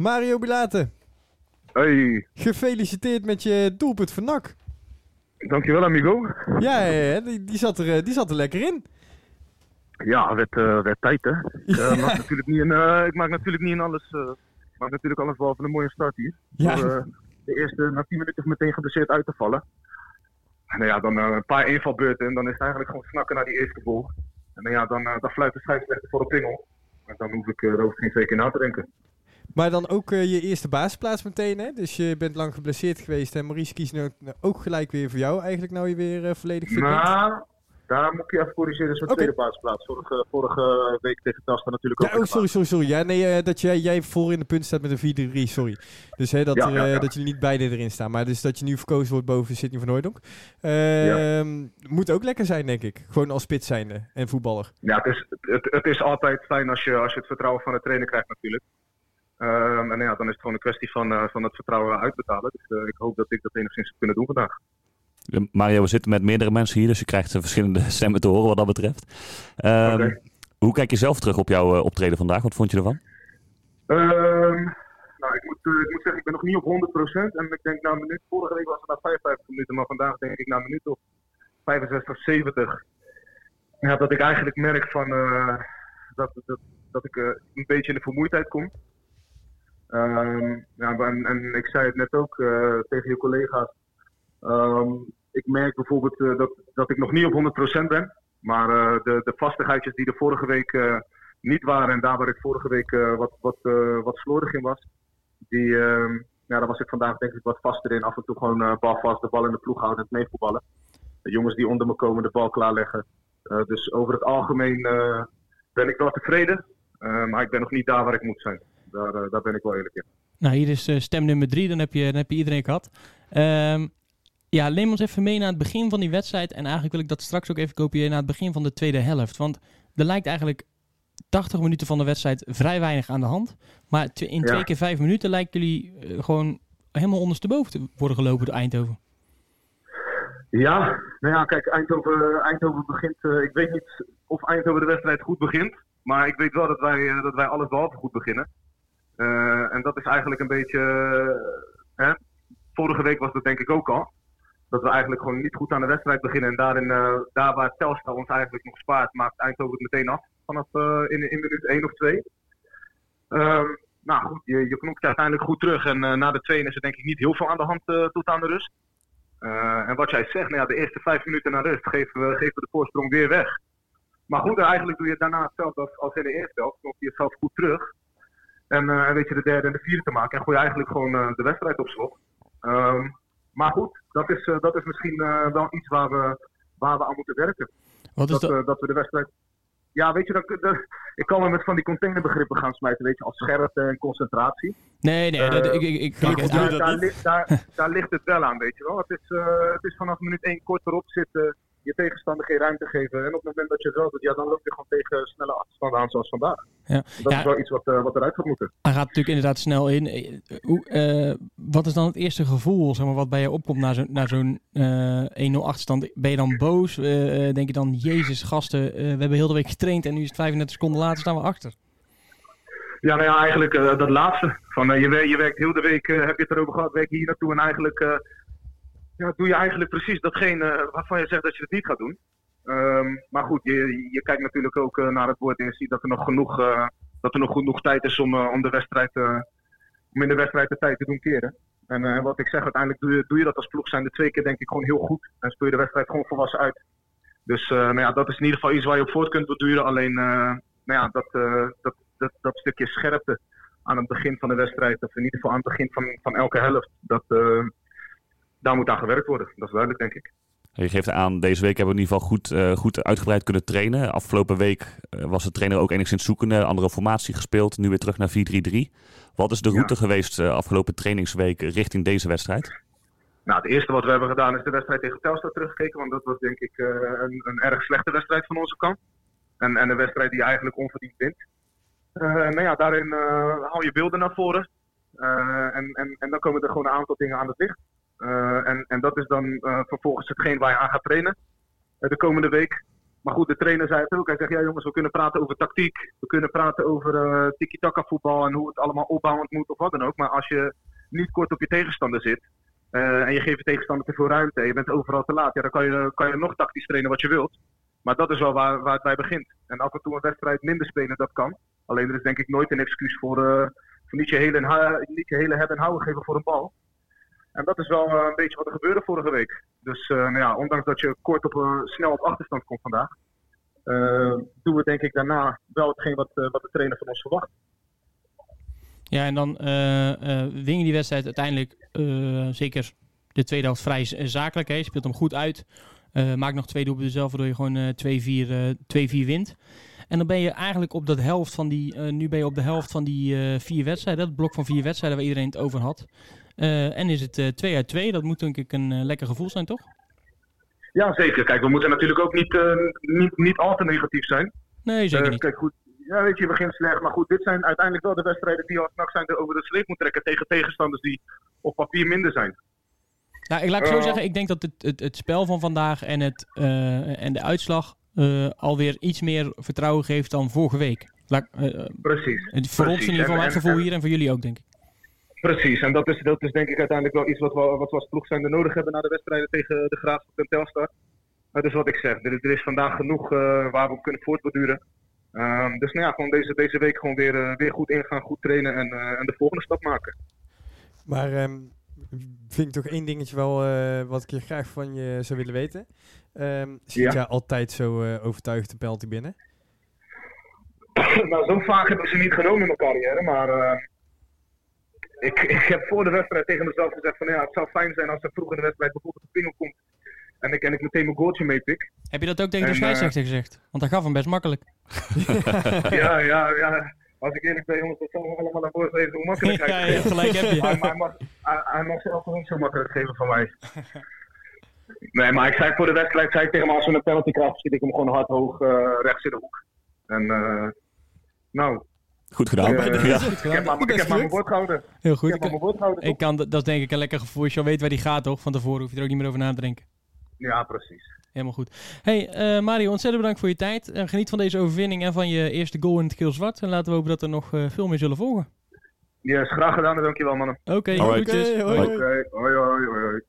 Mario Bilate, Hey, gefeliciteerd met je doelpunt voor NAC. dankjewel amigo. Ja, ja, ja, die, die, zat er, eh, die zat er lekker in. Ja, werd, eh, werd tijd hè. Ik, eh, maak natuurlijk niet in, ik maak natuurlijk niet in alles, natuurlijk alles behalve een mooie start hier. Ja. Door, de eerste na 10 minuten meteen geblesseerd uit te vallen. En nou ja, dan een paar invalbeurten en dan is het eigenlijk gewoon snakken naar die eerste goal. En dan, ja, dan, dan fluit de scheidsrechter voor een pingel. En dan hoef ik, daar hoef ik geen twee keer na te denken. Maar dan ook eh, je eerste basisplaats meteen, hè? Dus je bent lang geblesseerd geweest en Maurice kiest nu ook, ook gelijk weer voor jou. Eigenlijk nou je weer eh, volledig fit. Maar daar moet ik je even corrigeren. Dat is mijn tweede basisplaats. Vorige, vorige week tegen Tasta natuurlijk ook. Ja, oh, sorry, sorry, sorry. Ja, nee, eh, dat jij, jij voor in de punt staat met een 4-3, sorry. Dus hè, dat, Ja, er, ja, ja. dat jullie niet beide erin staan. Maar dus dat je nu verkozen wordt boven Sidney van Hooydonk. Ehm, Moet ook lekker zijn, denk ik. Gewoon als spits zijnde en voetballer. Ja, het is, het, het is altijd fijn als je, als je het vertrouwen van de trainer krijgt natuurlijk. Ehm, en ja, dan is het gewoon een kwestie van, eh, van het vertrouwen uitbetalen. Dus eh, ik hoop dat ik dat enigszins heb kunnen doen vandaag. Mario, we zitten met meerdere mensen hier, dus je krijgt eh, verschillende stemmen te horen wat dat betreft. Ehm. Hoe kijk je zelf terug op jouw optreden vandaag? Wat vond je ervan? Ehm, nou, ik moet, ik moet zeggen, ik ben nog niet op 100%. En ik denk na een minuut, vorige week was het na 55 minuten, maar vandaag denk ik na een minuut of 65, 70. Ja, dat ik eigenlijk merk van, dat, dat, dat ik een beetje in de vermoeidheid kom. Ehm, ja, en, ik zei het net ook eh, tegen je collega's. Ehm, ik merk bijvoorbeeld eh, dat, dat ik nog niet op 100% ben. Maar eh, de, de vastigheidjes die de vorige week niet waren en daar waar ik vorige week wat, wat, wat slordig in was, die, ehm, ja, daar was ik vandaag denk ik wat vaster in. Af en toe gewoon eh bal vast, de bal in de ploeg houden en het meevoetballen. De jongens die onder me komen, de bal klaarleggen. Eh, dus over het algemeen ben ik wel tevreden. Maar ik ben nog niet daar waar ik moet zijn. Daar, eh, daar ben ik wel eerlijk in. Nou, hier is eh, stem nummer drie. Dan heb je, dan heb je iedereen gehad. Ehm, ja, neem ons even mee naar het begin van die wedstrijd. En eigenlijk wil ik dat straks ook even kopiëren naar het begin van de tweede helft. Want er lijkt eigenlijk 80 minuten van de wedstrijd vrij weinig aan de hand. Maar in twee Ja. keer vijf minuten lijken jullie eh, gewoon helemaal ondersteboven te worden gelopen door Eindhoven. Ja, nou ja, kijk, Eindhoven, Eindhoven begint. ik weet niet of Eindhoven de wedstrijd goed begint. Maar ik weet wel dat wij, dat wij alles behalve goed beginnen. Eh, en dat is eigenlijk een beetje. eh, hè? Vorige week was dat denk ik ook al. Dat we eigenlijk gewoon niet goed aan de wedstrijd beginnen. En daarin, eh, daar waar Telstar ons eigenlijk nog spaart, maakt Eindhoven het meteen af. Vanaf in, in minuut 1 of 2. Ehm, nou goed, je, je uiteindelijk goed terug. En na de 2 is er denk ik niet heel veel aan de hand tot aan de rust. En wat jij zegt, nou ja, de eerste vijf minuten na rust geven we, geven de voorsprong weer weg. Maar goed, eigenlijk doe je daarna hetzelfde als, als in de eerste helft. Knop je jezelf goed terug. En, eh, en weet je de derde en de vierde te maken. En gooi je eigenlijk gewoon eh, de wedstrijd op slot. Ehm, maar goed, dat is, eh, dat is misschien eh, wel iets waar we, waar we aan moeten werken. Wat is Dat, eh, dat we de wedstrijd. Ja, weet je, dat, dat- ik kan wel met van die containerbegrippen gaan smijten, weet je, als scherpte en concentratie. nee, nee, dat- eh, ik, ik, ik, ik- Daar, dat daar, daar, daar ligt het wel aan, weet je wel. Het is, eh, het is vanaf minuut één kort erop zitten, je tegenstander geen ruimte geven. En op het moment dat je het wel doet, ja, dan loop je gewoon tegen snelle achterstanden aan zoals vandaag. Ja. Dat Ja. is wel iets wat, eh, wat eruit gaat moeten. Hij gaat natuurlijk inderdaad snel in. Eh, Hoe, eh, wat is dan het eerste gevoel zeg maar, wat bij je opkomt na zo'n na zo'n eh 1-0 achterstand? Ben je dan boos? Denk je dan, jezus gasten, we hebben heel de week getraind en nu is het 35 seconden later staan we achter. Ja, nou ja, eigenlijk dat laatste. Van, je, je werkt heel de week, heb je het erover gehad, werk hier naartoe en eigenlijk ja, doe je eigenlijk precies datgene eh, waarvan je zegt dat je het niet gaat doen. Ehm, maar goed, je, je kijkt natuurlijk ook eh, naar het woord en je ziet dat er nog genoeg, eh, dat er nog genoeg tijd is om, om, de wedstrijd, om in de wedstrijd de tijd te doen keren. En wat ik zeg, uiteindelijk doe je, doe je dat als ploeg zijn de twee keer denk ik gewoon heel goed. En speel je de wedstrijd gewoon volwassen uit. Dus eh, nou ja, dat is in ieder geval iets waar je op voort kunt borduren. Alleen nou ja, dat, dat, dat, dat stukje scherpte aan het begin van de wedstrijd, of in ieder geval aan het begin van, van elke helft, dat, daar moet aan gewerkt worden. Dat is duidelijk, denk ik. Je geeft aan, deze week hebben we in ieder geval goed, eh, goed uitgebreid kunnen trainen. Afgelopen week eh, was de trainer ook enigszins zoekende, andere formatie gespeeld, nu weer terug naar 4-3-3. Wat is de Ja. route geweest eh, afgelopen trainingsweek richting deze wedstrijd? Nou, het eerste wat we hebben gedaan is de wedstrijd tegen Telstar teruggekeken. Want dat was denk ik een, een erg slechte wedstrijd van onze kant. En, en een wedstrijd die je eigenlijk onverdiend wint. Nou ja, daarin haal je beelden naar voren. En, en, en dan komen er gewoon een aantal dingen aan het licht. Eh, en, en dat is dan eh, vervolgens hetgeen waar je aan gaat trainen eh, de komende week. Maar goed, de trainer zei het ook. Hij zegt, ja jongens, we kunnen praten over tactiek. We kunnen praten over eh, tiki-taka voetbal en hoe het allemaal opbouwend moet of wat dan ook. Maar als je niet kort op je tegenstander zit en je geeft je tegenstander te veel ruimte en je bent overal te laat, ja, dan kan je, kan je nog tactisch trainen wat je wilt. Maar dat is wel waar, waar het bij begint. En af en toe een wedstrijd minder spelen, dat kan. Alleen er is denk ik nooit een excuus voor, voor niet, je hele, niet je hele hebben en houden geven voor een bal. En dat is wel eh, een beetje wat er gebeurde vorige week. Dus eh, nou ja, ondanks dat je kort op, eh, snel op achterstand komt vandaag, doen we denk ik daarna wel hetgeen wat, wat de trainer van ons verwacht. Ja, en dan win je die wedstrijd uiteindelijk zeker de tweede helft vrij zakelijk. Hè. Je speelt hem goed uit. Eh maakt nog twee doelpunten zelf, waardoor je gewoon eh 2-4 eh, 2-4 wint. En dan ben je eigenlijk op dat helft van die, nu ben je op de helft van die vier wedstrijden, dat blok van vier wedstrijden waar iedereen het over had. Eh, en is het eh 2 uit 2, dat moet denk ik een eh, lekker gevoel zijn, toch? Ja, zeker. Kijk, we moeten natuurlijk ook niet, eh, niet, niet al te negatief zijn. Nee, zeker Eh, niet. Kijk, goed. Ja, weet je, je begint slecht. Maar goed, dit zijn uiteindelijk wel de wedstrijden die als NAC zijn er over de sleep moet trekken tegen tegenstanders die op papier minder zijn. Nou, ik laat ik zo Eh. zeggen, ik denk dat het, het, het spel van vandaag en, het, eh, en de uitslag eh, alweer iets meer vertrouwen geeft dan vorige week. Laat, eh, eh, Precies. voor ons in ieder geval mijn gevoel en- hier en voor jullie ook, denk ik. Precies, en dat is, dat is denk ik uiteindelijk wel iets wat we, wat we als ploeg zijn nodig hebben na de wedstrijden tegen de Graafschap en Telstar. Dat is wat ik zeg. Er, er is vandaag genoeg eh, waar we op kunnen voortborduren. Ehm, dus nou ja, gewoon deze, deze week gewoon weer, eh, weer goed ingaan, goed trainen en, eh, en de volgende stap maken. Maar ehm, vind ik toch één dingetje wel wat ik je graag van je zou willen weten. Ehm zit Ja. jij altijd zo overtuigd een penalty binnen? nou, zo vaak hebben we ze niet genomen in mijn carrière, maar ik, ik heb voor de wedstrijd tegen mezelf gezegd van ja, het zou fijn zijn als er vroeg in de wedstrijd bijvoorbeeld een pingel komt en ik, en ik meteen mijn goaltje meepik. Heb je dat ook tegen de En, scheidsrechter gezegd? Want hij gaf hem best makkelijk. ja, ja, ja. Als ik eerlijk ben, jongens, dat zal me allemaal naar voren geven hoe makkelijk hij ja, ja, gelijk heb je. Hij, hij mag, hij, hij mag zelf niet zo makkelijk geven van mij. Nee, maar ik zei voor de wedstrijd, zei ik tegen hem, als we een penalty krijgen, schiet ik hem gewoon hard hoog eh, rechts in de hoek. En eh, nou, Goed gedaan. Ja. Goed ik gedaan. heb maar, ik Best heb maar mijn woord gehouden. Heel Ik goed. heb maar Ik, mijn woord gehouden. ik kan, dat is denk ik een lekker gevoel. Als je al weet waar die gaat, toch? Van tevoren hoef je er ook niet meer over na te denken. Ja, precies. Helemaal goed. Hey, eh, Mario, ontzettend bedankt voor je tijd. Eh, geniet van deze overwinning en van je eerste goal in het geel-zwart. En laten we hopen dat er nog eh, veel meer zullen volgen. Yes, graag gedaan en dankjewel mannen. Oké, hoi. Oké, hoi hoi hoi hoi.